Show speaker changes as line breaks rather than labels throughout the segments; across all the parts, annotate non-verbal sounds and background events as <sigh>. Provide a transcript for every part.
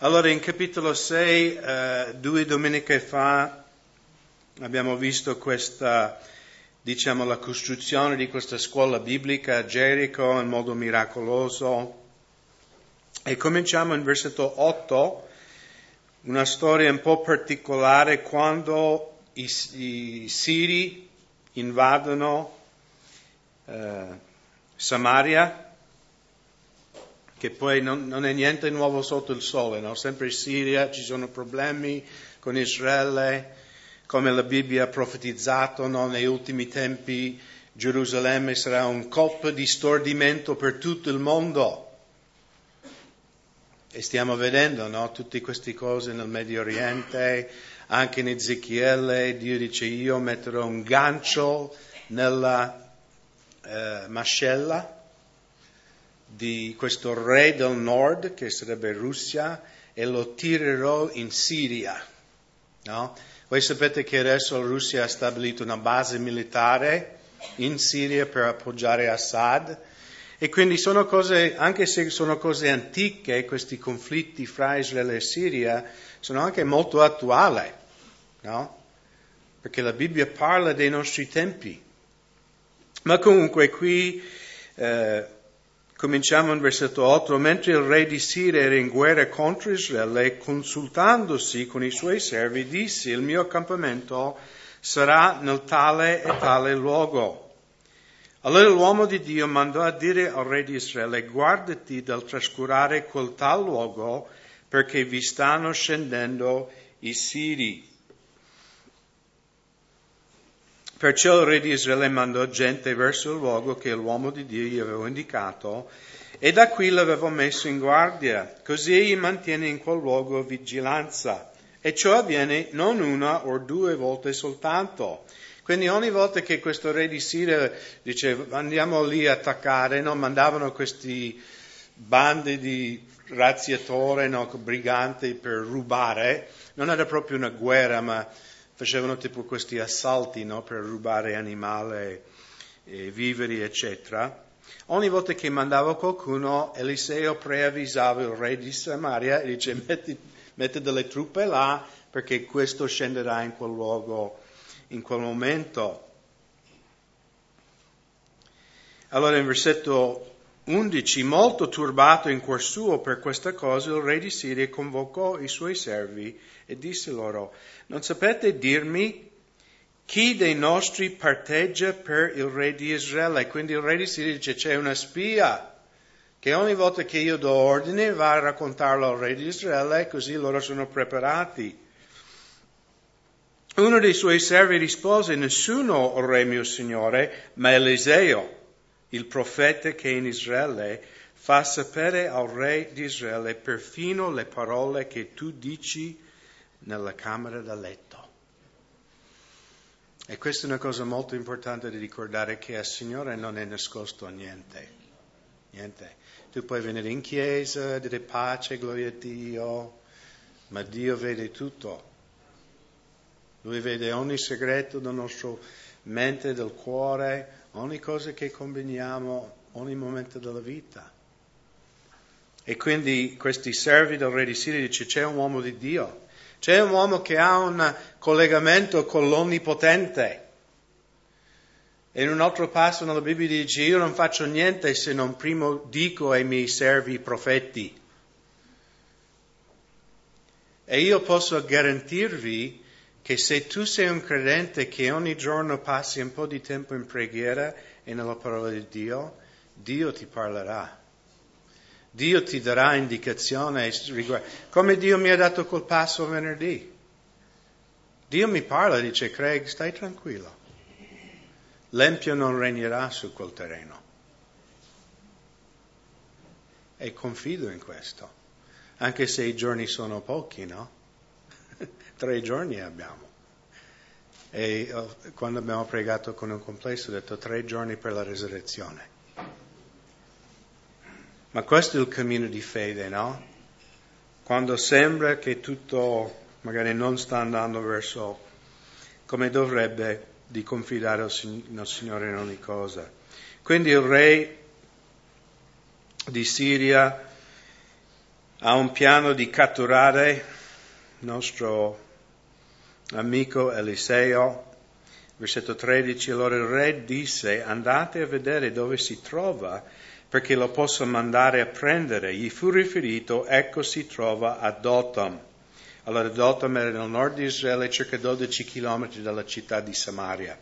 Allora in capitolo 6, eh, due domeniche fa, abbiamo visto questa, diciamo, la costruzione di questa scuola biblica a Gerico in modo miracoloso. E cominciamo in versetto 8, una storia un po' particolare quando i, i Siri invadono eh, Samaria che poi non, non, è niente nuovo sotto il sole, no? sempre in Siria ci sono problemi con Israele, come la Bibbia ha profetizzato no? negli ultimi tempi Gerusalemme sarà un colpo di stordimento per tutto il mondo. E stiamo vedendo no? tutte queste cose nel Medio Oriente, anche in Ezechiele, Dio dice io metterò un gancio nella eh, mascella di questo re del nord, che sarebbe Russia, e lo tirerò in Siria. No? Voi sapete che adesso la Russia ha stabilito una base militare in Siria per appoggiare Assad. E quindi sono cose, anche se sono cose antiche, questi conflitti fra Israele e Siria, sono anche molto attuali, no? Perché la Bibbia parla dei nostri tempi. Ma comunque qui eh, Cominciamo in versetto 8. Mentre il re di Siria era in guerra contro Israele, consultandosi con i suoi servi, disse: Il mio accampamento sarà nel tale e tale luogo. Allora l'uomo di Dio mandò a dire al re di Israele: Guardati dal trascurare quel tal luogo, perché vi stanno scendendo i Siri. Perciò il re di Israele mandò gente verso il luogo che l'uomo di Dio gli aveva indicato e da qui l'aveva messo in guardia. Così egli mantiene in quel luogo vigilanza. E ciò avviene non una o due volte soltanto. Quindi ogni volta che questo re di Siria diceva andiamo lì a attaccare, no? mandavano questi bande di razziatori, no? briganti per rubare, non era proprio una guerra, ma facevano tipo questi assalti no, per rubare animali, e viveri, eccetera. Ogni volta che mandava qualcuno, Eliseo preavvisava il re di Samaria e dice metti, metti delle truppe là perché questo scenderà in quel luogo, in quel momento. Allora in versetto 11, molto turbato in cuor suo per questa cosa, il re di Siria convocò i suoi servi e disse loro, non sapete dirmi chi dei nostri parteggia per il re di Israele? Quindi il re di Siria dice c'è una spia che ogni volta che io do ordine va a raccontarlo al re di Israele così loro sono preparati. Uno dei suoi servi rispose, nessuno, o re mio signore, ma Eliseo il profeta che in Israele fa sapere al re di Israele perfino le parole che tu dici nella camera da letto. E questa è una cosa molto importante di ricordare che al Signore non è nascosto niente. Niente. Tu puoi venire in chiesa, dire pace, gloria a Dio, ma Dio vede tutto. Lui vede ogni segreto del nostro mente, del cuore, ogni cosa che combiniamo, ogni momento della vita. E quindi questi servi del re di Siria dice c'è un uomo di Dio, c'è un uomo che ha un collegamento con l'Onnipotente. E in un altro passo nella Bibbia dice io non faccio niente se non prima dico ai miei servi profeti. E io posso garantirvi che se tu sei un credente che ogni giorno passi un po' di tempo in preghiera e nella parola di Dio, Dio ti parlerà. Dio ti darà indicazione riguardo. Come Dio mi ha dato quel passo venerdì. Dio mi parla dice, Craig, stai tranquillo. L'empio non regnerà su quel terreno. E confido in questo, anche se i giorni sono pochi, no? <laughs> tre giorni abbiamo. E quando abbiamo pregato con un complesso ho detto tre giorni per la resurrezione. Ma questo è il cammino di fede, no? Quando sembra che tutto magari non sta andando verso come dovrebbe, di confidare nel Signore in ogni cosa. Quindi il re di Siria ha un piano di catturare il nostro amico Eliseo. Versetto 13, allora il re disse, andate a vedere dove si trova perché lo posso mandare a prendere. Gli fu riferito, ecco si trova a Dotam. Allora Dotam era nel nord di Israele, circa 12 chilometri dalla città di Samaria.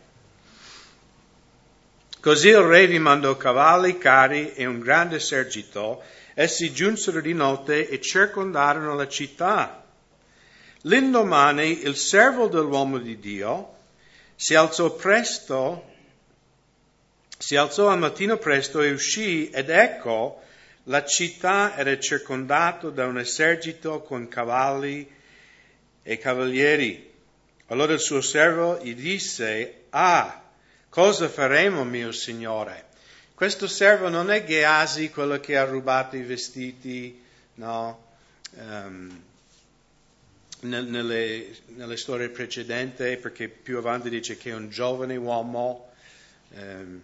Così il re vi mandò cavalli, carri e un grande esercito. Essi giunsero di notte e circondarono la città. L'indomani il servo dell'uomo di Dio si alzò presto, si alzò al mattino presto e uscì ed ecco la città era circondata da un esercito con cavalli e cavalieri. Allora il suo servo gli disse, ah, Cosa faremo, mio Signore? Questo servo non è Geasi, quello che ha rubato i vestiti, no? Um, nelle, nelle, storie precedenti, perché più avanti dice che un giovane uomo. Um,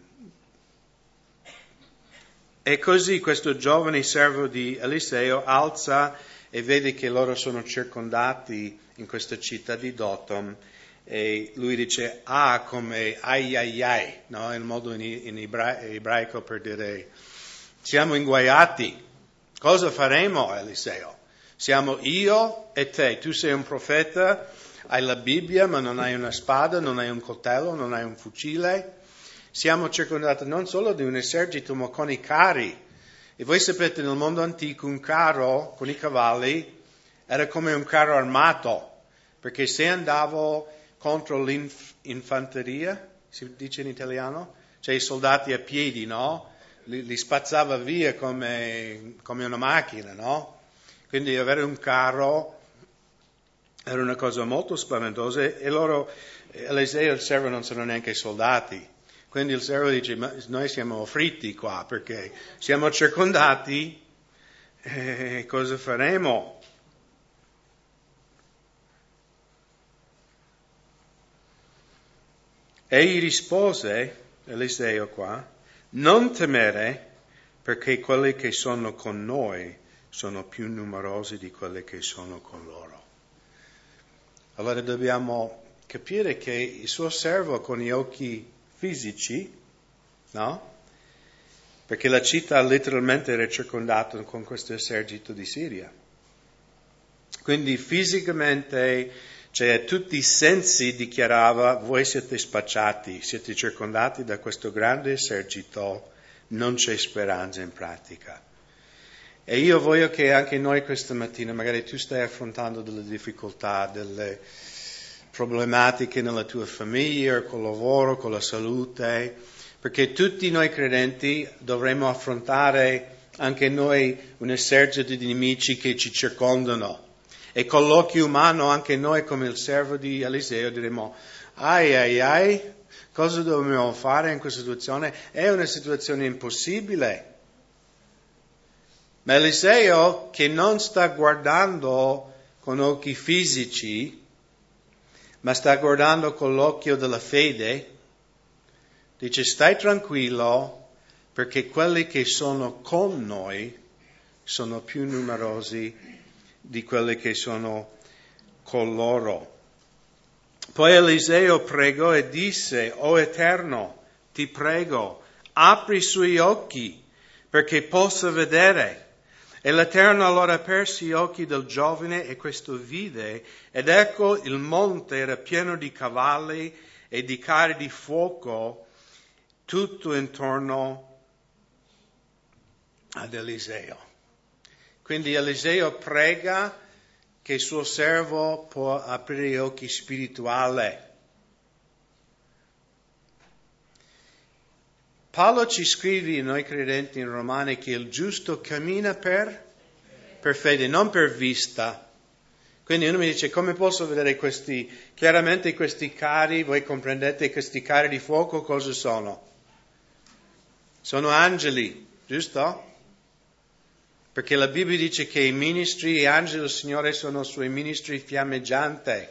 e così questo giovane servo di Eliseo alza e vede che loro sono circondati in questa città di Dotom e lui dice ah come ai ai ai, no? il modo in, in ebra- ebraico per dire siamo inguaiati, cosa faremo Eliseo? Siamo io e te, tu sei un profeta, hai la Bibbia ma non hai una spada, non hai un coltello, non hai un fucile, siamo circondati non solo di un esercito ma con i carri. E voi sapete nel mondo antico un carro con i cavalli era come un carro armato, perché se andavo contro l'infanteria, si dice in italiano, cioè i soldati a piedi, no? Li, li spazzava via come, come, una macchina, no? Quindi avere un carro era una cosa molto spaventosa e loro, Eliseo e il servo non sono neanche soldati. Quindi il servo dice, ma noi siamo fritti qua perché siamo circondati, eh, cosa faremo? Egli rispose, Eliseo qua, non temere perché quelli che sono con noi sono più numerosi di quelli che sono con loro. Allora dobbiamo capire che il suo servo con gli occhi fisici, no? Perché la città letteralmente era circondata con questo esercito di Siria. Quindi fisicamente cioè a tutti i sensi dichiarava voi siete spacciati, siete circondati da questo grande esercito, non c'è speranza in pratica. E io voglio che anche noi questa mattina, magari tu stai affrontando delle difficoltà, delle problematiche nella tua famiglia, col lavoro, con la salute, perché tutti noi credenti dovremmo affrontare anche noi un esercito di nemici che ci circondano e con l'occhio umano anche noi come il servo di Eliseo diremo, ai ai ai, cosa dobbiamo fare in questa situazione? È una situazione impossibile. Ma Eliseo che non sta guardando con occhi fisici, ma sta guardando con l'occhio della fede, dice stai tranquillo perché quelli che sono con noi sono più numerosi di quelli che sono con loro. Poi Eliseo pregò e disse, O Eterno, ti prego, apri i suoi occhi perché possa vedere. E l'Eterno allora aperse gli occhi del giovane e questo vide, ed ecco il monte era pieno di cavalli e di carri di fuoco tutto intorno ad Eliseo. Quindi Eliseo prega che il suo servo può aprire gli occhi spirituali. Paolo ci scrive, noi credenti in Romani, che il giusto cammina per, per fede, non per vista. Quindi uno mi dice come posso vedere questi, chiaramente questi cari, voi comprendete questi cari di fuoco cosa sono? Sono angeli, giusto? Perché la Bibbia dice che i ministri, gli angeli del Signore sono suoi ministri fiammeggianti.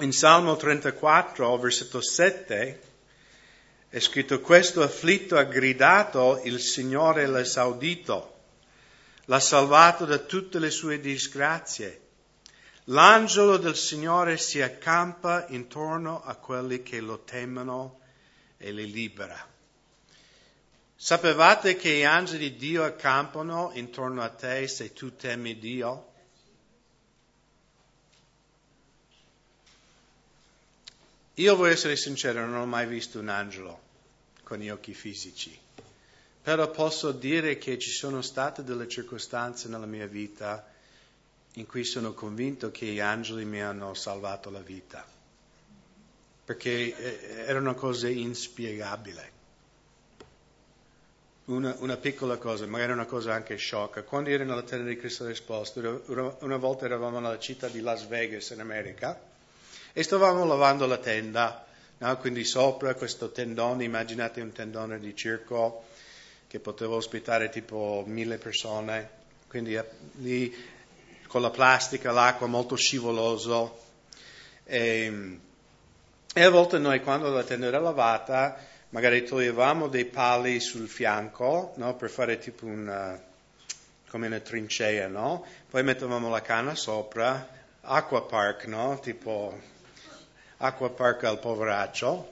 In Salmo 34, versetto 7, è scritto questo afflitto ha gridato, il Signore l'ha esaudito. l'ha salvato da tutte le sue disgrazie. L'angelo del Signore si accampa intorno a quelli che lo temono e li libera. Sapevate che gli angeli di Dio accampano intorno a te se tu temi Dio? Io voglio essere sincero, non ho mai visto un angelo con gli occhi fisici, però posso dire che ci sono state delle circostanze nella mia vita in cui sono convinto che gli angeli mi hanno salvato la vita, perché eh, erano cose inspiegabili. Una, una, piccola cosa, magari una cosa anche sciocca. Quando ero nella tenda di Cristo risposto, una volta eravamo nella città di Las Vegas in America e stavamo lavando la tenda, no? quindi sopra questo tendone, immaginate un tendone di circo che poteva ospitare tipo mille persone, quindi eh, lì con la plastica, l'acqua molto scivoloso. E, e a volte noi quando la tenda era lavata, magari toglievamo dei pali sul fianco no? per fare tipo una, come una trincea, no? poi mettevamo la canna sopra, acqua park, no? tipo acqua park al poveraccio.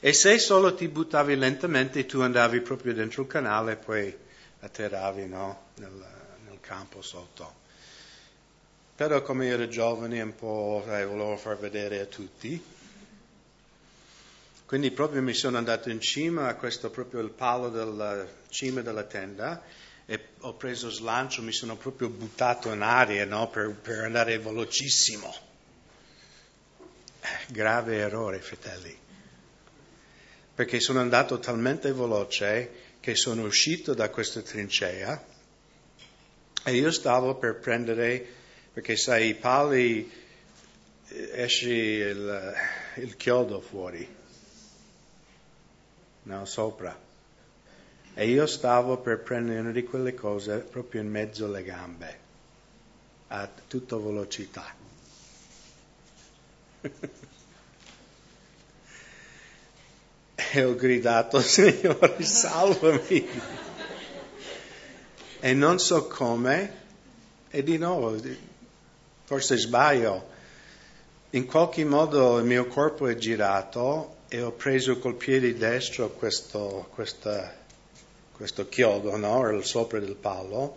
E se solo ti buttavi lentamente, tu andavi proprio dentro il canale e poi atterravi no? nel, campo sotto. Però come ero giovane un po' eh, volevo far vedere a tutti. Quindi proprio mi sono andato in cima a questo proprio il palo della cima della tenda e ho preso slancio, mi sono proprio buttato in aria no? per, per andare velocissimo. Grave errore, fratelli. Perché sono andato talmente veloce che sono uscito da questa trincea e io stavo per prendere, perché sai, i pali eh, esce il, il chiodo fuori, no, sopra. E io stavo per prendere una di quelle cose proprio in mezzo alle gambe, a tutta velocità. <laughs> e ho gridato, <laughs> Signore, salvami e non so come, e di nuovo, forse sbaglio, in qualche modo il mio corpo è girato e ho preso col piede destro questo, questa, questo chiodo, no? sopra del palo.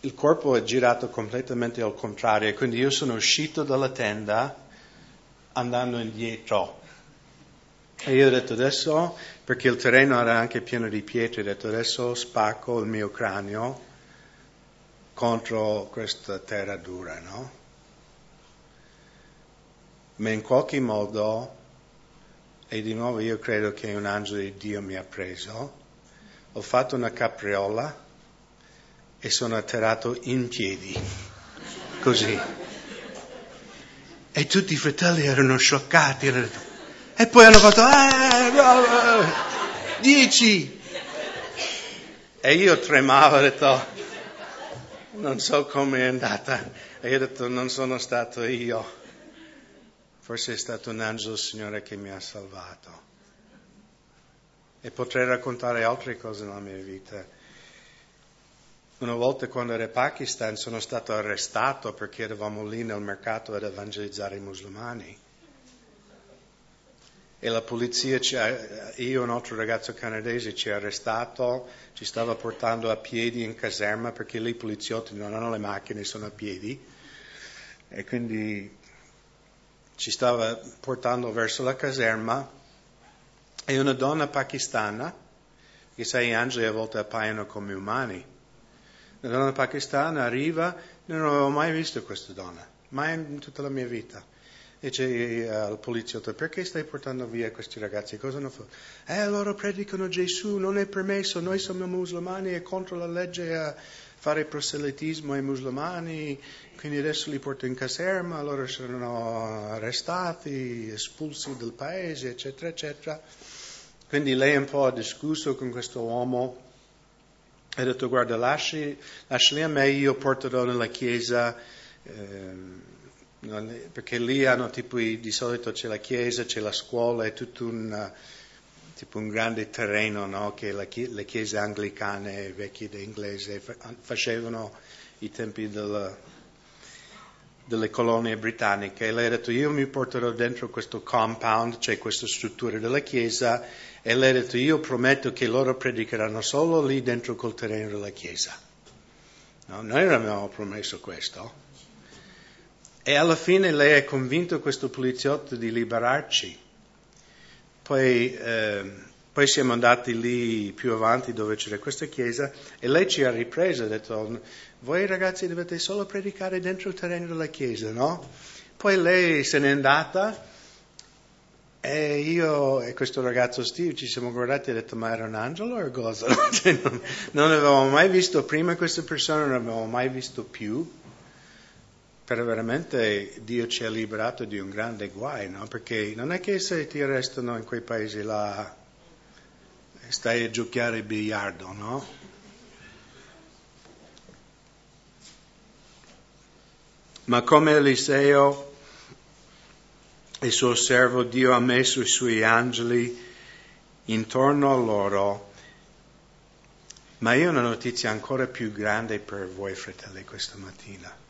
Il corpo è girato completamente al contrario, quindi io sono uscito dalla tenda andando indietro e io ho detto adesso, perché il terreno era anche pieno di pietre, ho detto adesso spacco il mio cranio contro questa terra dura, no? Ma in qualche modo, e di nuovo io credo che un angelo di Dio mi ha preso, ho fatto una capriola e sono atterrato in piedi, così. E tutti i fratelli erano scioccati, erano detto, e poi hanno fatto, eh, dieci. E io tremavo, ho detto, non so come è andata. E io ho detto, non sono stato io. Forse è stato un angelo, Signore, che mi ha salvato. E potrei raccontare altre cose nella mia vita. Una volta quando ero in Pakistan sono stato arrestato perché eravamo lì nel mercato ad evangelizzare i musulmani e la polizia, io e un altro ragazzo canadese ci ha arrestato, ci stava portando a piedi in caserma perché lì i poliziotti non hanno le macchine, sono a piedi. E quindi ci stava portando verso la caserma e una donna pakistana, che sai gli angeli a volte appaiono come umani, una donna pakistana arriva, non avevo mai visto questa donna, mai in tutta la mia vita Dice eh, al poliziotto, perché stai portando via questi ragazzi? Cosa hanno fatto? Eh, loro predicano Gesù, non è permesso, noi siamo musulmani, è contro la legge a fare proselitismo ai musulmani, quindi adesso li porto in caserma, loro saranno arrestati, espulsi dal paese, eccetera, eccetera. Quindi lei un po' ha discusso con questo uomo e ha detto, guarda, lasci, lasciali a me, io porterò nella chiesa... Eh, perché lì hanno tipo, di solito c'è la chiesa, c'è la scuola, è tutto un, tipo un grande terreno no? che la, le chiese anglicane vecchie inglesi facevano i tempi del, delle colonie britanniche. E lei ha detto io mi porterò dentro questo compound, cioè questa struttura della chiesa, e lei ha detto io prometto che loro predicheranno solo lì dentro col terreno della chiesa. No, noi non abbiamo promesso questo. E alla fine lei è convinto questo poliziotto di liberarci. Poi, eh, poi, siamo andati lì più avanti dove c'era questa chiesa e lei ci ha ripreso ha detto voi ragazzi dovete solo predicare dentro il terreno della chiesa, no? Poi lei se n'è andata e io e questo ragazzo Steve ci siamo guardati e ha detto ma era un angelo o cosa? <laughs> Cioè, non, non avevamo mai visto prima questa persona, non avevamo mai visto più però veramente Dio ci ha liberato di un grande guai, no? Perché non è che se ti arrestano in quei paesi là stai a giocare il biliardo, no? Ma come Eliseo, il suo servo, Dio ha messo i suoi angeli intorno a loro. Ma io ho una notizia ancora più grande per voi, fratelli, questa mattina.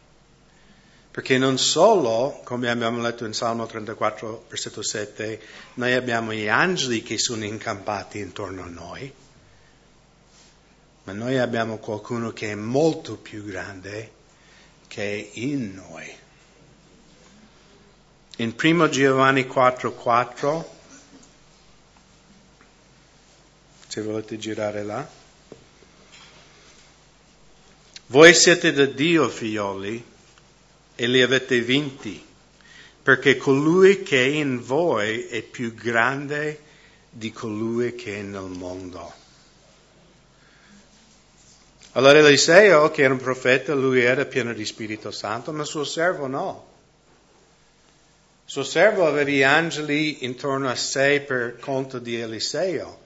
Perché non solo, come abbiamo letto in Salmo 34, versetto 7, noi abbiamo gli angeli che sono incampati intorno a noi, ma noi abbiamo qualcuno che è molto più grande che è in noi. In 1 Giovanni 4, 4, se volete girare là, voi siete da Dio, figlioli, e li avete vinti, perché colui che è in voi è più grande di colui che è nel mondo. Allora Eliseo, che era un profeta, lui era pieno di Spirito Santo, ma suo servo no. Suo servo aveva gli angeli intorno a sé per conto di Eliseo.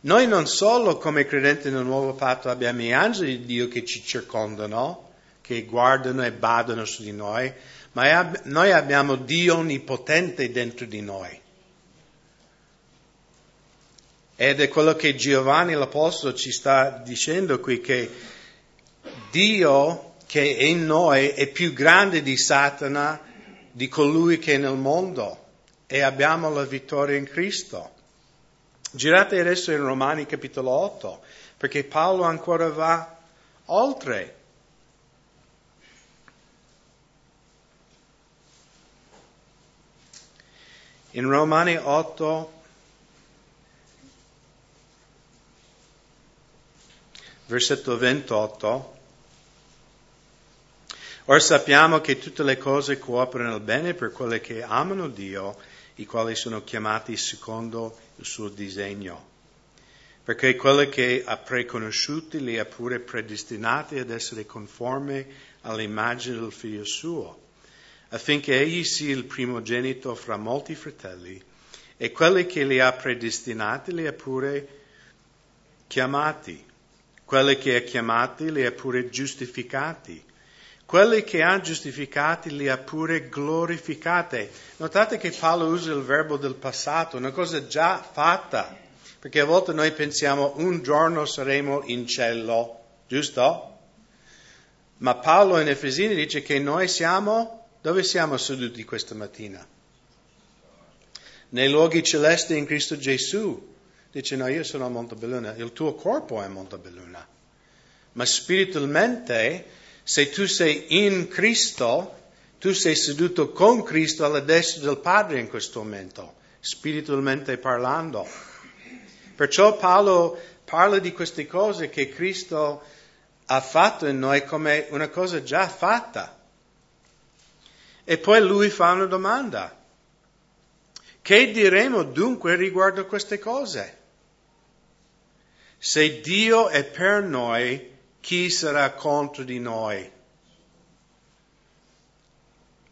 Noi non solo come credenti nel nuovo patto abbiamo gli angeli di Dio che ci circondano, che guardano e badano su di noi, ma noi abbiamo Dio onnipotente dentro di noi. Ed è quello che Giovanni l'Apostolo ci sta dicendo qui, che Dio che è in noi è più grande di Satana, di colui che è nel mondo, e abbiamo la vittoria in Cristo. Girate adesso in Romani capitolo 8, perché Paolo ancora va oltre In Romani 8, versetto 28, Ora sappiamo che tutte le cose cooperano al bene per quelli che amano Dio, i quali sono chiamati secondo il suo disegno. Perché quelli che ha preconosciuti li ha pure predestinati ad essere conformi all'immagine del figlio suo affinché egli sia il primogenito fra molti fratelli, e quelli che li ha predestinati li ha pure chiamati, quelli che ha chiamati li ha pure giustificati, quelli che ha giustificati li ha pure glorificati. Notate che Paolo usa il verbo del passato, una cosa già fatta, perché a volte noi pensiamo un giorno saremo in cielo, giusto? Ma Paolo in Efesini dice che noi siamo dove siamo seduti questa mattina? Nei luoghi celesti in Cristo Gesù. Dice no, io sono a Montebelluna, il tuo corpo è a Montebelluna. Ma spiritualmente, se tu sei in Cristo, tu sei seduto con Cristo alla destra del Padre in questo momento, spiritualmente parlando. Perciò Paolo parla di queste cose che Cristo ha fatto in noi come una cosa già fatta. E poi lui fa una domanda. Che diremo dunque riguardo queste cose? Se Dio è per noi, chi sarà contro di noi?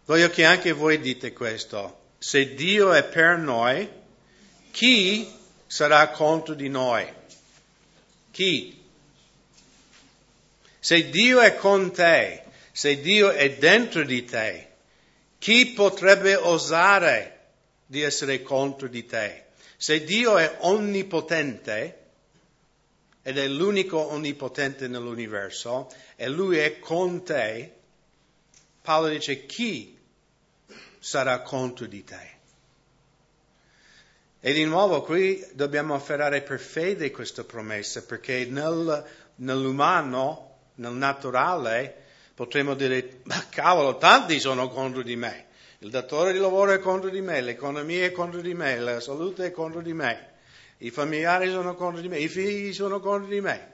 Voglio che anche voi dite questo. Se Dio è per noi, chi sarà contro di noi? Chi? Se Dio è con te, se Dio è dentro di te, chi potrebbe osare di essere contro di te? Se Dio è onnipotente, ed è l'unico onnipotente nell'universo, e Lui è con te, Paolo dice chi sarà contro di te? E di nuovo qui dobbiamo afferrare per fede questa promessa, perché nel, nell'umano, nel naturale, potremmo dire, ma cavolo, tanti sono contro di me. Il datore di lavoro è contro di me, l'economia è contro di me, la salute è contro di me, i familiari sono contro di me, i figli sono contro di me.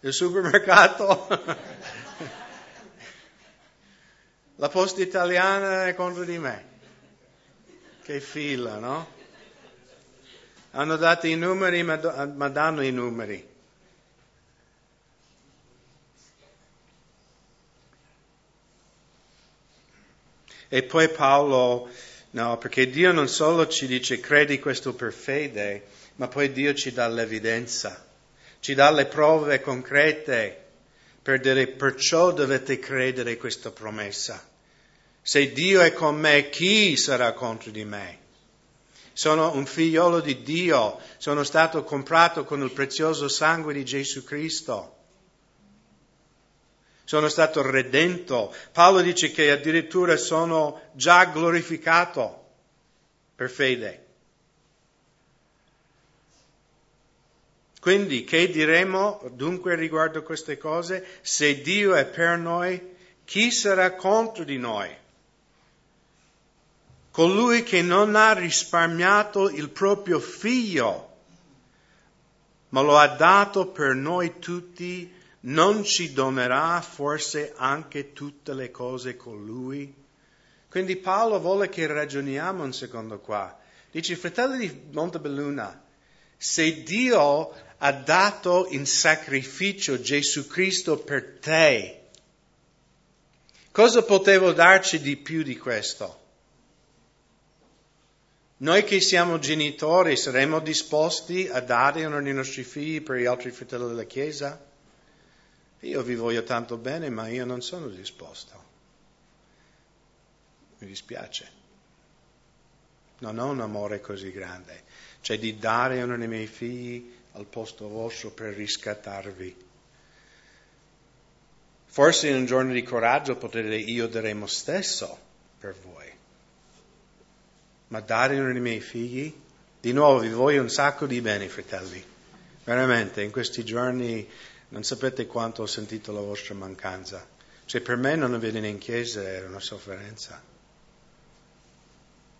Il supermercato, <laughs> la posta italiana è contro di me. Che fila, no? Hanno dato i numeri, ma, danno i numeri. E poi Paolo, no, perché Dio non solo ci dice credi questo per fede, ma poi Dio ci dà l'evidenza, ci dà le prove concrete per dire perciò dovete credere questa promessa. Se Dio è con me, chi sarà contro di me? Sono un figliolo di Dio, sono stato comprato con il prezioso sangue di Gesù Cristo sono stato redento. Paolo dice che addirittura sono già glorificato per fede. Quindi che diremo dunque riguardo queste cose? Se Dio è per noi, chi sarà contro di noi? Colui che non ha risparmiato il proprio figlio, ma lo ha dato per noi tutti, non ci donerà forse anche tutte le cose con lui? Quindi Paolo vuole che ragioniamo un secondo qua. Dice, fratelli di Montebelluna, se Dio ha dato in sacrificio Gesù Cristo per te, cosa potevo darci di più di questo? Noi che siamo genitori saremmo disposti a dare uno dei nostri figli per gli altri fratelli della Chiesa? Io vi voglio tanto bene, ma io non sono disposto. Mi dispiace. Non ho un amore così grande. Cioè di dare uno dei miei figli al posto vostro per riscattarvi. Forse in un giorno di coraggio potete dire io daremo stesso per voi. Ma dare uno dei miei figli? Di nuovo vi voglio un sacco di bene, fratelli. Veramente, in questi giorni non sapete quanto ho sentito la vostra mancanza. Cioè per me non venire in chiesa era una sofferenza.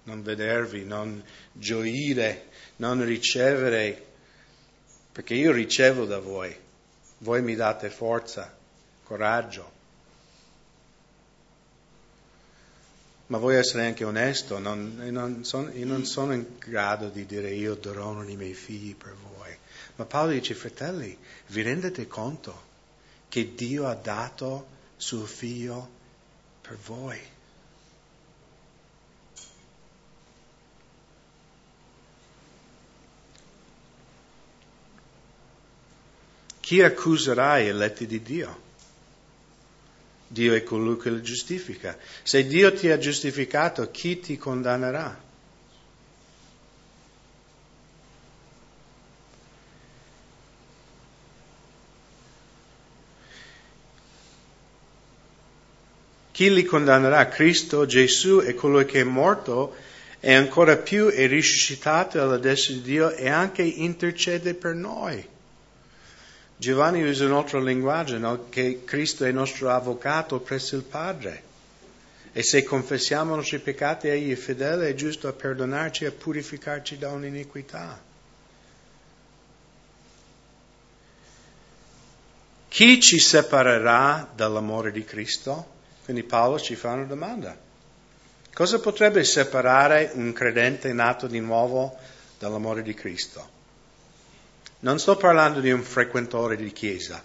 Non vedervi, non gioire, non ricevere, perché io ricevo da voi. Voi mi date forza, coraggio. Ma voglio essere anche onesto, non, non sono, io non sono in grado di dire io darò dei miei figli per voi. Ma Paolo dice, fratelli, vi rendete conto che Dio ha dato suo figlio per voi? Chi accuserà gli eletti di Dio? Dio è colui che li giustifica. Se Dio ti ha giustificato, chi ti condannerà? Chi li condannerà? Cristo Gesù è colui che è morto e ancora più è risuscitato alla destra di Dio e anche intercede per noi. Giovanni usa un altro linguaggio, no? che Cristo è il nostro avvocato presso il Padre. E se confessiamo i nostri peccati, egli è fedele e giusto a perdonarci e a purificarci da un'iniquità. Chi ci separerà dall'amore di Cristo? Quindi Paolo ci fa una domanda. Cosa potrebbe separare un credente nato di nuovo dall'amore di Cristo? Non sto parlando di un frequentore di chiesa,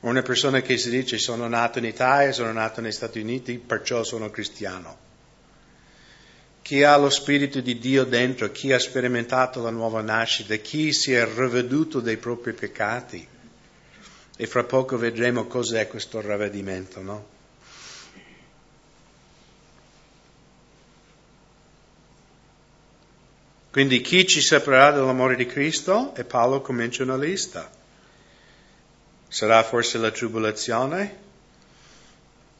o una persona che si dice sono nato in Italia, sono nato negli Stati Uniti, perciò sono cristiano. Chi ha lo Spirito di Dio dentro, chi ha sperimentato la nuova nascita, chi si è riveduto dei propri peccati. E fra poco vedremo cos'è questo ravvedimento, no? Quindi chi ci separerà dall'amore di Cristo? E Paolo comincia una lista. Sarà forse la tribolazione?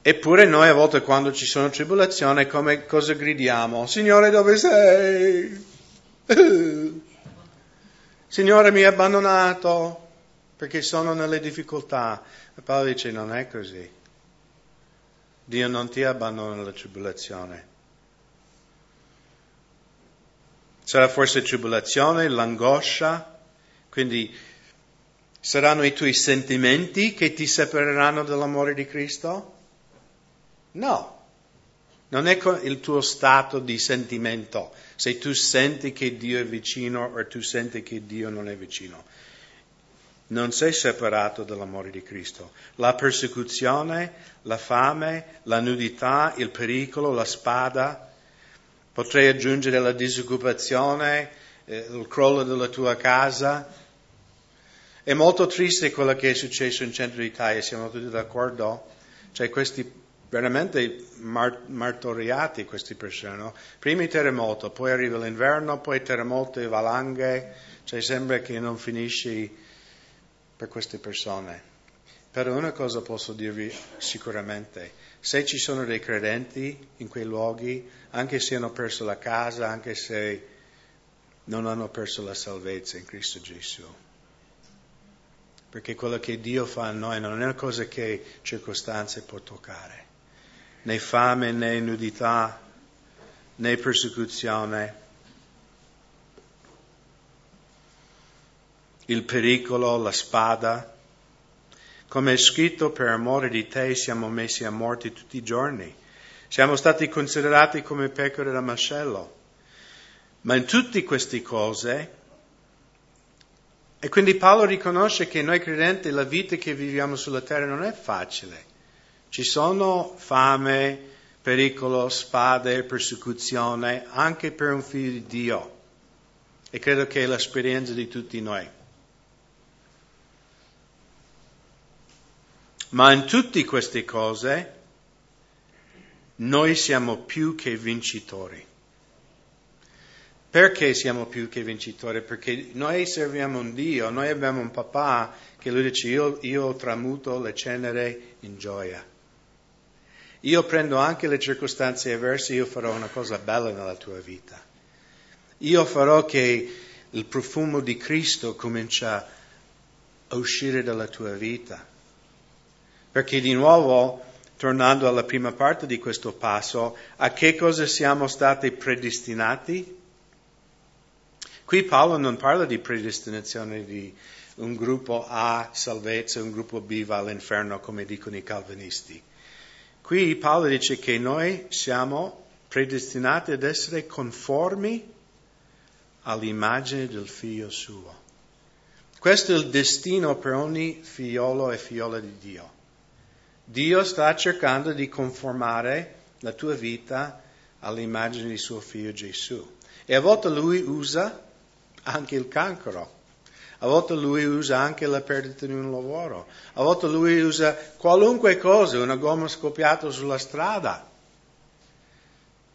Eppure noi a volte quando ci sono tribolazioni, come cosa gridiamo? Signore dove sei? <laughs> Signore mi ha abbandonato perché sono nelle difficoltà. E Paolo dice non è così. Dio non ti abbandona nella tribolazione. Sarà forse tribolazione, l'angoscia, quindi saranno i tuoi sentimenti che ti separeranno dall'amore di Cristo? No, non è il tuo stato di sentimento, se tu senti che Dio è vicino o tu senti che Dio non è vicino. Non sei separato dall'amore di Cristo. La persecuzione, la fame, la nudità, il pericolo, la spada, Potrei aggiungere la disoccupazione, eh, il crollo della tua casa. È molto triste quello che è successo in centro Italia, siamo tutti d'accordo? Cioè questi veramente mar- martoriati queste persone. No? Prima il terremoto, poi arriva l'inverno, poi terremoto valanghe, cioè sembra che non finisci per queste persone. Però una cosa posso dirvi sicuramente, se ci sono dei credenti in quei luoghi, anche se hanno perso la casa, anche se non hanno perso la salvezza in Cristo Gesù. Perché quello che Dio fa a noi non è una cosa che circostanze può toccare, né fame, né nudità, né persecuzione. Il pericolo, la spada, come è scritto, per amore di te siamo messi a morte tutti i giorni. Siamo stati considerati come pecore da macello. Ma in tutte queste cose, e quindi Paolo riconosce che noi credenti la vita che viviamo sulla terra non è facile. Ci sono fame, pericolo, spade, persecuzione, anche per un figlio di Dio. E credo che è l'esperienza di tutti noi. Ma in tutte queste cose noi siamo più che vincitori. Perché siamo più che vincitori? Perché noi serviamo un Dio, noi abbiamo un papà che lui dice io, io tramuto le cenere in gioia. Io prendo anche le circostanze avverse, io farò una cosa bella nella tua vita. Io farò che il profumo di Cristo comincia a uscire dalla tua vita. Perché di nuovo, tornando alla prima parte di questo passo, a che cosa siamo stati predestinati? Qui Paolo non parla di predestinazione di un gruppo A salvezza un gruppo B va all'inferno come dicono i calvinisti. Qui Paolo dice che noi siamo predestinati ad essere conformi all'immagine del figlio suo. Questo è il destino per ogni figliolo e figliola di Dio. Dio sta cercando di conformare la tua vita all'immagine di suo figlio Gesù. E a volte lui usa anche il cancro, a volte lui usa anche la perdita di un lavoro, a volte lui usa qualunque cosa, una gomma scoppiata sulla strada,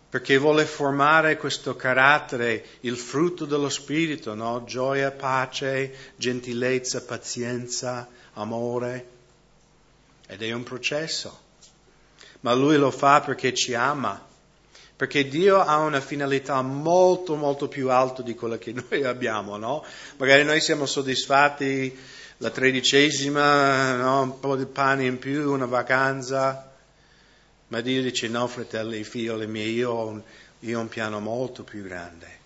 perché vuole formare questo carattere, il frutto dello Spirito, no? gioia, pace, gentilezza, pazienza, amore. Ed è un processo. Ma lui lo fa perché ci ama. Perché Dio ha una finalità molto, molto più alta di quella che <laughs> noi abbiamo, no? Magari noi siamo soddisfatti la tredicesima, no? un po' di pane in più, una vacanza. Ma Dio dice, no, fratelli, figli miei, io ho, un, io ho un piano molto più grande.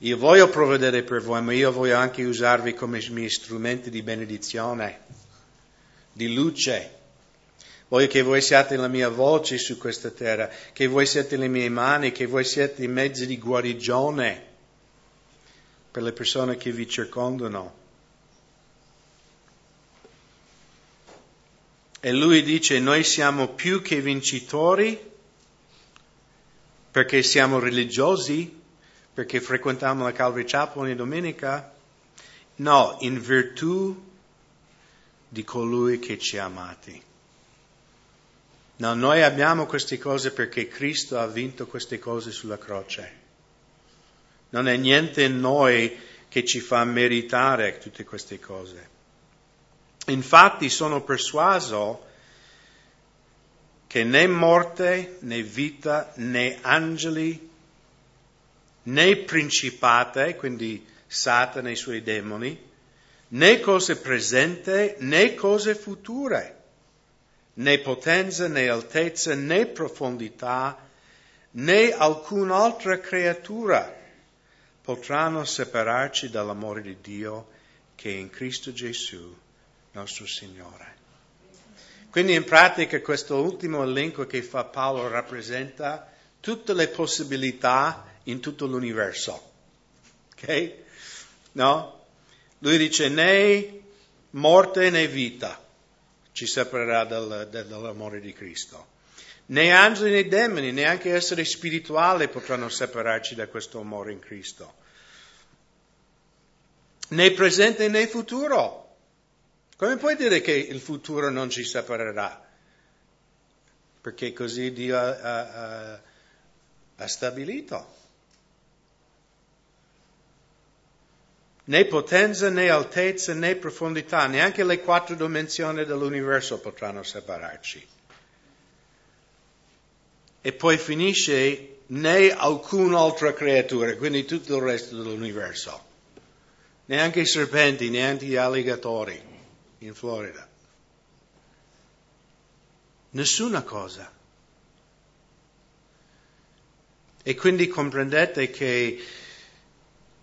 Io voglio provvedere per voi, ma io voglio anche usarvi come miei strumenti di benedizione di luce. Voglio che voi siate la mia voce su questa terra, che voi siate le mie mani, che voi siate i mezzi di guarigione per le persone che vi circondano. E lui dice, noi siamo più che vincitori perché siamo religiosi, perché frequentiamo la Calvary Chapel ogni domenica. No, in virtù di colui che ci ha amati. No, noi abbiamo queste cose perché Cristo ha vinto queste cose sulla croce. Non è niente in noi che ci fa meritare tutte queste cose. Infatti sono persuaso che né morte, né vita, né angeli, né principate, quindi Satana e i suoi demoni, né cose presenti, né cose future, né potenza, né altezza, né profondità, né alcun'altra creatura potranno separarci dall'amore di Dio che è in Cristo Gesù, nostro Signore. Quindi in pratica questo ultimo elenco che fa Paolo rappresenta tutte le possibilità in tutto l'universo. Ok? No? Lui dice né morte né vita ci separerà dal, dall'amore di Cristo. Né angeli né demoni, neanche esseri spirituali potranno separarci da questo amore in Cristo. Né presente né futuro. Come puoi dire che il futuro non ci separerà? Perché così Dio ha, ha, ha stabilito. Né potenza, né altezza, né profondità, neanche le quattro dimensioni dell'universo potranno separarci. E poi finisce né alcun'altra creatura, quindi tutto il resto dell'universo. Neanche i serpenti, neanche gli alligatori in Florida. Nessuna cosa. E quindi comprendete che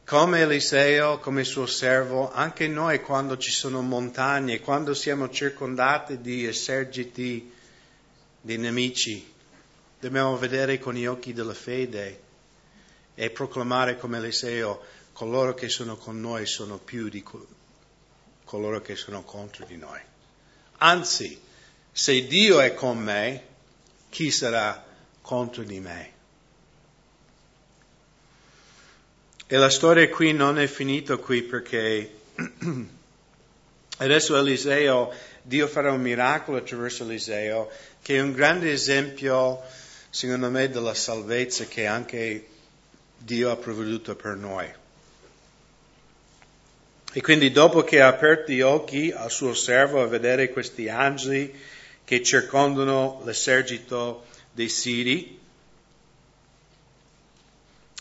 come Eliseo, come suo servo, anche noi quando ci sono montagne, quando siamo circondati di eserciti di nemici, dobbiamo vedere con gli occhi della fede e proclamare come Eliseo, coloro che sono con noi sono più di coloro che sono contro di noi. Anzi, se Dio è con me, chi sarà contro di me? E la storia qui non è finita qui perché <clears throat> adesso Eliseo, Dio farà un miracolo attraverso Eliseo, che è un grande esempio, secondo me, della salvezza che anche Dio ha provveduto per noi. E quindi dopo che ha aperto gli occhi al suo servo a vedere questi angeli che circondano l'esercito dei Siri,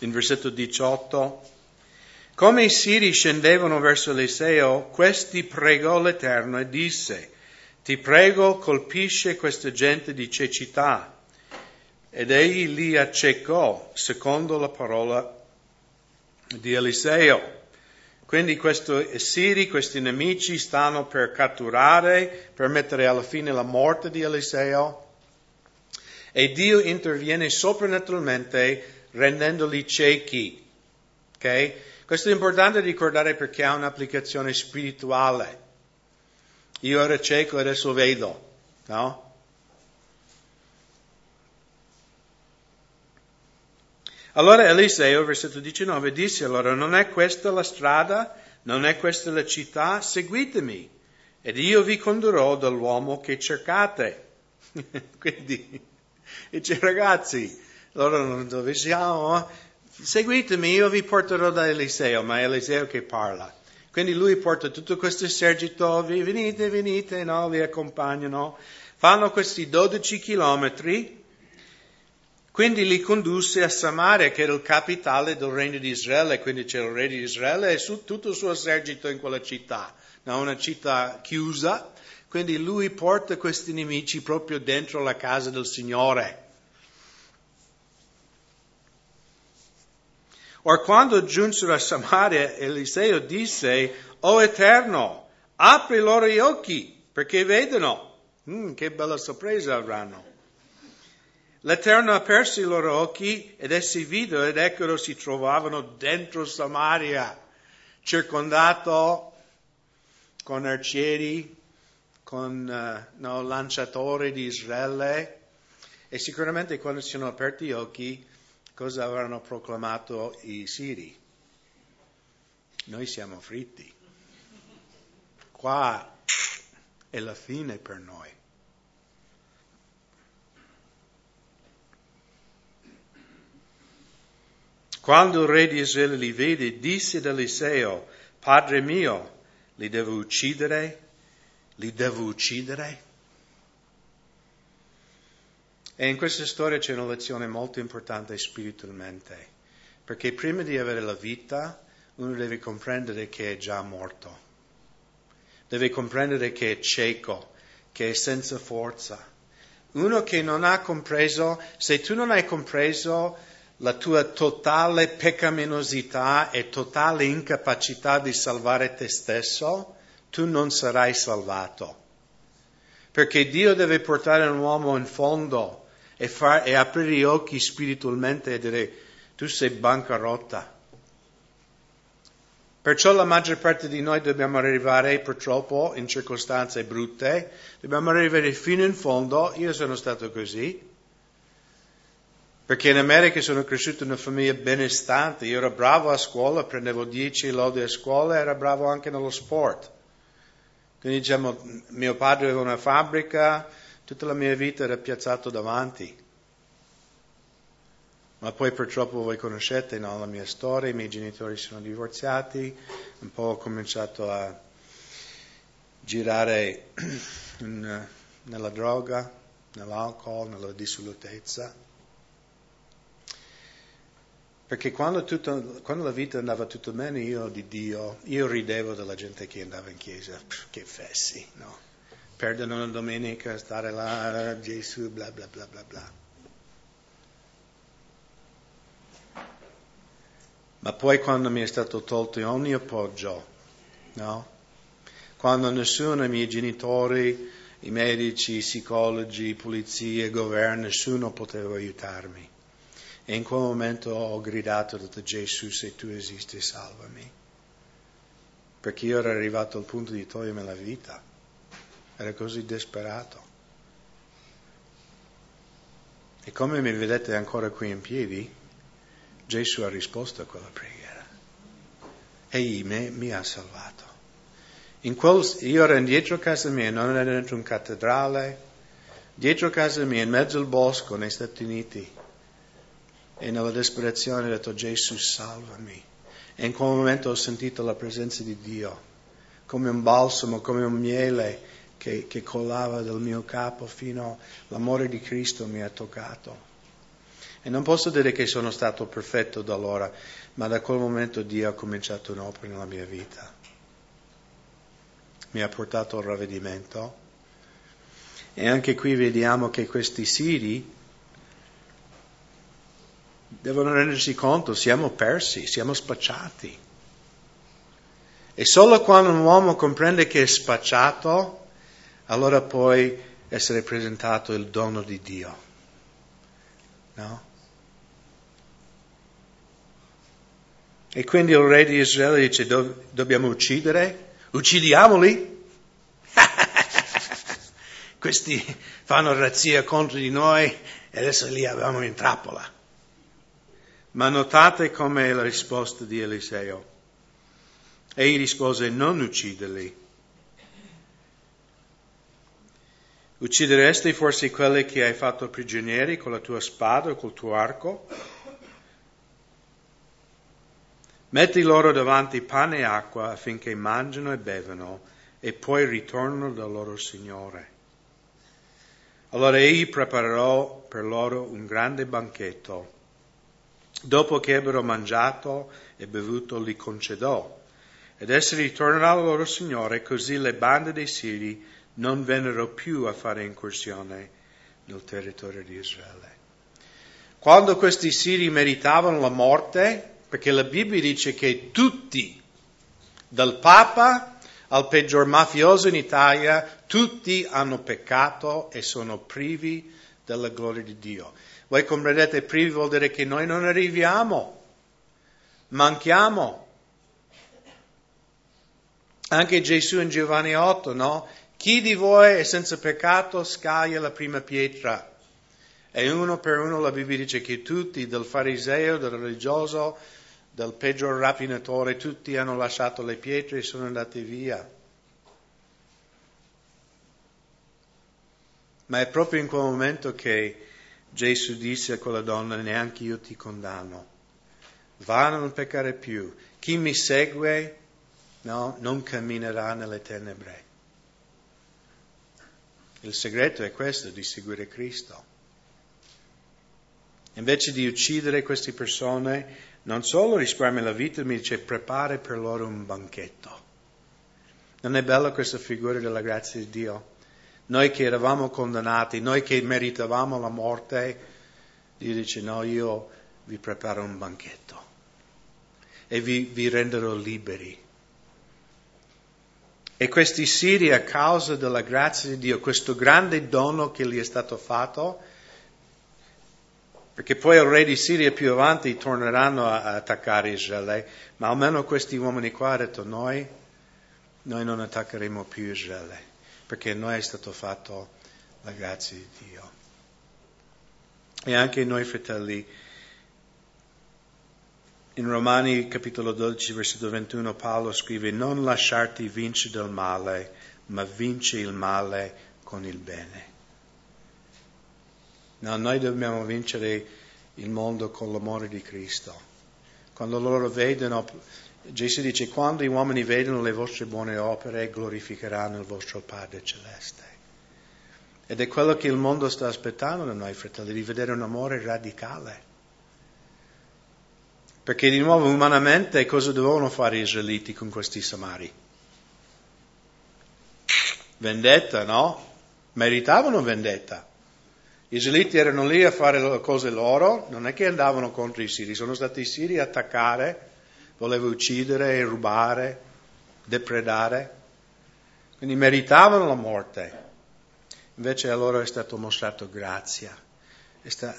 in versetto 18, come i Siri scendevano verso Eliseo, questi pregò l'Eterno e disse, ti prego colpisce questa gente di cecità. Ed egli li accecò secondo la parola di Eliseo. Quindi questi Siri, questi nemici stanno per catturare, per mettere alla fine la morte di Eliseo e Dio interviene soprannaturalmente rendendoli ciechi. Okay? Questo è importante ricordare perché ha un'applicazione spirituale. Io ero cieco e adesso vedo, no? Allora Eliseo, versetto 19, disse loro, non è questa la strada, non è questa la città, seguitemi ed io vi condurrò dall'uomo che cercate. <laughs> Quindi dice ragazzi, loro dove siamo? Seguitemi, io vi porterò da Eliseo, ma è Eliseo che parla. Quindi lui porta tutto questo esercito, venite, venite, no? li accompagnano. Fanno questi 12 chilometri quindi li condusse a Samaria, che era il capitale del regno di Israele, quindi c'era il re di Israele e su, tutto il suo esercito in quella città, no? una città chiusa. Quindi lui porta questi nemici proprio dentro la casa del Signore. Or quando giunsero a Samaria, Eliseo disse, O Eterno, apri loro gli occhi perché vedono. Mm, che bella sorpresa avranno. L'Eterno aperse i loro occhi ed essi videro ed eccolo si trovavano dentro Samaria, circondato con arcieri, con uh, no, lanciatori di Israele e sicuramente quando si sono aperti gli occhi cosa avranno proclamato i siri? Noi siamo fritti. Qua è la fine per noi. Quando il re di Israele li vede, disse ad Eliseo, Padre mio, li devo uccidere? Li devo uccidere? E in questa storia c'è una lezione molto importante spiritualmente, perché prima di avere la vita uno deve comprendere che è già morto, deve comprendere che è cieco, che è senza forza. Uno che non ha compreso, se tu non hai compreso la tua totale peccaminosità e totale incapacità di salvare te stesso, tu non sarai salvato. Perché Dio deve portare un uomo in fondo e, far, e aprire gli occhi spiritualmente e dire tu sei bancarotta. Perciò la maggior parte di noi dobbiamo arrivare purtroppo in circostanze brutte, dobbiamo arrivare fino in fondo, io sono stato così, perché in America sono cresciuto in una famiglia benestante, io ero bravo a scuola, prendevo 10 lodi a scuola, ero bravo anche nello sport. Quindi diciamo, mio padre aveva una fabbrica, Tutta la mia vita era piazzato davanti. Ma poi purtroppo voi conoscete no, la mia storia, i miei genitori sono divorziati, un po' ho cominciato a girare <clears throat> in, nella droga, nell'alcol, nella dissolutezza. Perché quando, tutto, quando, la vita andava tutto bene, io di Dio, io ridevo della gente che andava in chiesa, che fessi, no? Perdono la domenica, stare là, Gesù, bla bla bla bla bla. Ma poi quando mi è stato tolto ogni appoggio, no? Quando nessuno, i miei genitori, i medici, i psicologi, polizia, governo, nessuno poteva aiutarmi. E in quel momento ho gridato, detto Gesù, se tu esisti, salvami. Perché io ero arrivato al punto di togliermi la vita era così disperato. E come mi vedete ancora qui in piedi, Gesù ha risposto a quella preghiera. Egli me, mi ha salvato. Quel, io ero dietro casa mia, non ero dentro un cattedrale, dietro casa mia, in mezzo al bosco, negli Stati Uniti. E nella disperazione ho detto Gesù salvami. E in quel momento ho sentito la presenza di Dio, come un balsamo, come un miele che, che collava dal mio capo fino all'amore di Cristo mi ha toccato. E non posso dire che sono stato perfetto da allora, ma da quel momento Dio ha cominciato un'opera nella mia vita. Mi ha portato al ravvedimento. E anche qui vediamo che questi siri devono rendersi conto, siamo persi, siamo spacciati. E solo quando un uomo comprende che è spacciato, allora puoi essere presentato il dono di Dio. No? E quindi il re di Israele dice Do- dobbiamo uccidere? Uccidiamoli? <laughs> Questi fanno razzia contro di noi e adesso li abbiamo in trappola. Ma notate com'è la risposta di Eliseo. Egli rispose non ucciderli Uccideresti forse quelli che hai fatto prigionieri con la tua spada o col tuo arco? Metti loro davanti pane e acqua affinché mangiano e bevano e poi ritornano dal loro Signore. Allora egli preparò per loro un grande banchetto. Dopo che ebbero mangiato e bevuto, li concedò. Ed essi ritornarono al loro Signore, così le bande dei Siri non vennero più a fare incursione nel territorio di Israele. Quando questi siri meritavano la morte, perché la Bibbia dice che tutti, dal Papa al peggior mafioso in Italia, tutti hanno peccato e sono privi della gloria di Dio. Voi comprendete, privi vuol dire che noi non arriviamo, manchiamo. Anche Gesù in Giovanni 8, no? Chi di voi è senza peccato scaglia la prima pietra. E uno per uno la Bibbia dice che tutti, dal fariseo, dal religioso, dal peggior rapinatore, tutti hanno lasciato le pietre e sono andati via. Ma è proprio in quel momento che Gesù disse a quella donna, neanche io ti condanno, va a non peccare più. Chi mi segue no, non camminerà nelle tenebre. Il segreto è questo, di seguire Cristo. Invece di uccidere queste persone, non solo risparmia la vita, ma dice prepara per loro un banchetto. Non è bella questa figura della grazia di Dio? Noi che eravamo condannati, noi che meritavamo la morte, Dio dice no, io vi preparo un banchetto e vi, vi renderò liberi. E questi siri, a causa della grazia di Dio, questo grande dono che gli è stato fatto, perché poi il re di Siria più avanti torneranno a, a attaccare Israele, ma almeno questi uomini qua hanno detto noi, noi non attaccheremo più Israele, perché a noi è stato fatto la grazia di Dio. E anche noi fratelli, in Romani capitolo 12 versetto 21 Paolo scrive non lasciarti vincere dal male, ma vinci il male con il bene. No, noi dobbiamo vincere il mondo con l'amore di Cristo. Quando loro vedono, Gesù dice, quando gli uomini vedono le vostre buone opere, glorificheranno il vostro Padre Celeste. Ed è quello che il mondo sta aspettando da noi, fratelli, di vedere un amore radicale. Perché di nuovo umanamente cosa dovevano fare gli israeliti con questi samari? Vendetta, no? Meritavano vendetta. Gli israeliti erano lì a fare le cose loro, non è che andavano contro i siri, sono stati i siri a attaccare, volevano uccidere, rubare, depredare. Quindi meritavano la morte. Invece a loro è stato mostrato grazia.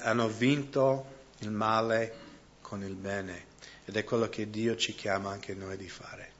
Hanno vinto il male con il bene ed è quello che Dio ci chiama anche noi di fare.